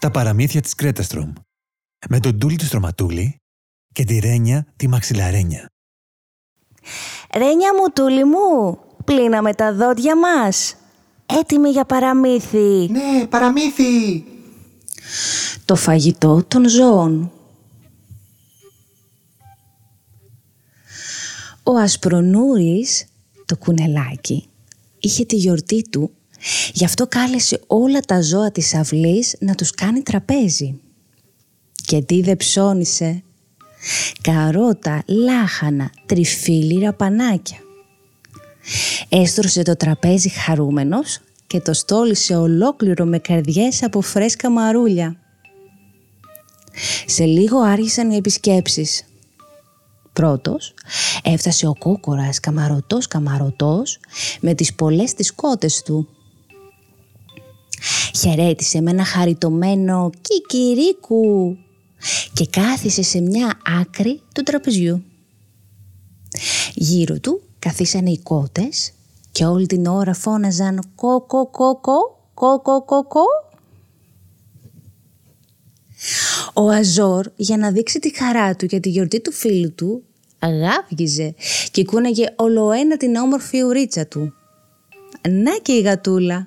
Τα παραμύθια της Κρέταστρομ με τον Τούλη του Στρωματούλη και τη Ρένια τη Μαξιλαρένια. Ρένια μου, Τούλη μου, πλύναμε τα δόντια μας. Έτοιμη για παραμύθι. Ναι, παραμύθι! Το φαγητό των ζώων. Ο Ασπρονούρης, το κουνελάκι, είχε τη γιορτή του, γι' αυτό κάλεσε όλα τα ζώα της αυλής να τους κάνει τραπέζι. Και τι δεν ψώνισε; Καρότα, λάχανα, τριφύλι, ραπανάκια. Έστρωσε το τραπέζι χαρούμενος και το στόλισε ολόκληρο με καρδιές από φρέσκα μαρούλια. Σε λίγο άρχισαν οι επισκέψεις. Πρώτος έφτασε ο κόκορας καμαρωτός καμαρωτός με τις πολλές τις κότες του. Χαιρέτησε με ένα χαριτωμένο κικυρίκου και κάθισε σε μια άκρη του τραπεζιού. Γύρω του καθίσανε οι κότες και όλη την ώρα φώναζαν «Κο, κο, κο, κο, κο, κο, κο, Ο Αζόρ για να δείξει τη χαρά του για τη γιορτή του φίλου του αγάπηγε και κούναγε ολοένα την όμορφη ουρίτσα του. Να και η γατούλα.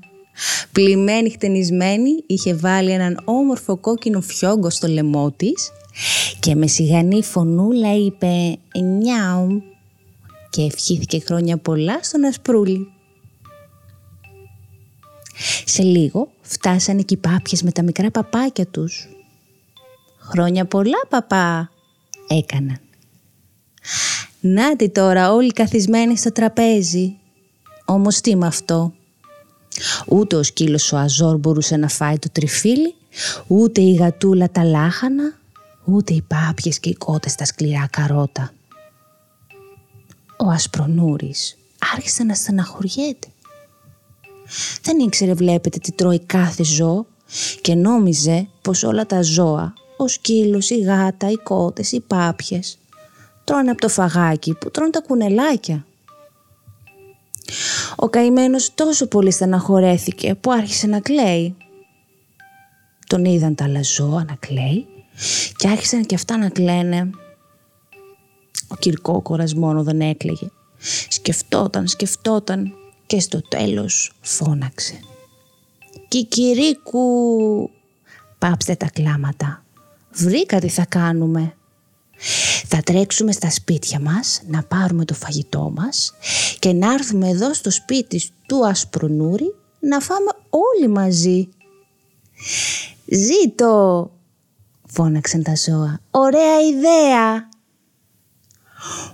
Πλημμένη χτενισμένη είχε βάλει έναν όμορφο κόκκινο φιόγκο στο λαιμό της και με σιγανή φωνούλα είπε «Νιάου» και ευχήθηκε χρόνια πολλά στον Ασπρούλη. Σε λίγο φτάσανε και οι πάπιες με τα μικρά παπάκια τους. «Χρόνια πολλά, παπά», έκαναν. «Νάτι τώρα όλοι καθισμένοι στο τραπέζι. Όμως τι με αυτό» Ούτε ο σκύλος ο Αζόρ μπορούσε να φάει το τριφύλι, ούτε η γατούλα τα λάχανα, ούτε οι πάπιες και οι κότες τα σκληρά καρότα. Ο Ασπρονούρης άρχισε να στεναχωριέται. Δεν ήξερε βλέπετε τι τρώει κάθε ζώο και νόμιζε πως όλα τα ζώα, ο σκύλος, η γάτα, οι κότες, οι πάπιες, τρώνε από το φαγάκι που τρώνε τα κουνελάκια. Ο καημένος τόσο πολύ στεναχωρέθηκε που άρχισε να κλαίει. Τον είδαν τα άλλα ζώα να κλαίει και άρχισαν και αυτά να κλαίνε. Ο Κυρκόκορας μόνο δεν έκλαιγε. Σκεφτόταν, σκεφτόταν και στο τέλος φώναξε. «Κικυρίκου, πάψτε τα κλάματα. Βρήκα τι θα κάνουμε. Θα τρέξουμε στα σπίτια μας να πάρουμε το φαγητό μας και να έρθουμε εδώ στο σπίτι του Ασπρονούρη να φάμε όλοι μαζί. «Ζήτω!» φώναξαν τα ζώα. «Ωραία ιδέα!»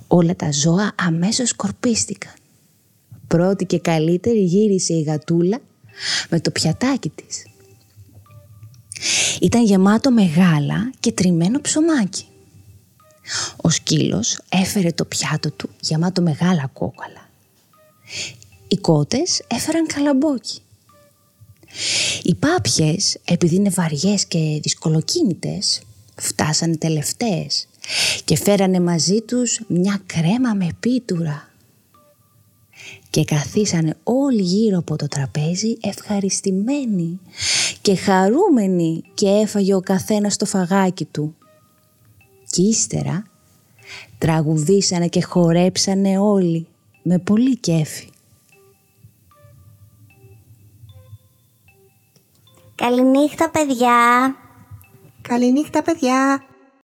Όλα τα ζώα αμέσως σκορπίστηκαν. Πρώτη και καλύτερη γύρισε η γατούλα με το πιατάκι της. Ήταν γεμάτο μεγάλα και τριμμένο ψωμάκι. Ο σκύλος έφερε το πιάτο του γεμάτο μεγάλα κόκαλα. Οι κότες έφεραν καλαμπόκι. Οι πάπιες, επειδή είναι βαριές και δυσκολοκίνητες, φτάσανε τελευταίες και φέρανε μαζί τους μια κρέμα με πίτουρα. Και καθίσανε όλοι γύρω από το τραπέζι ευχαριστημένοι και χαρούμενοι και έφαγε ο καθένας το φαγάκι του. Και ύστερα τραγουδήσανε και χορέψανε όλοι με πολύ κέφι. Καληνύχτα παιδιά. Καληνύχτα, παιδιά!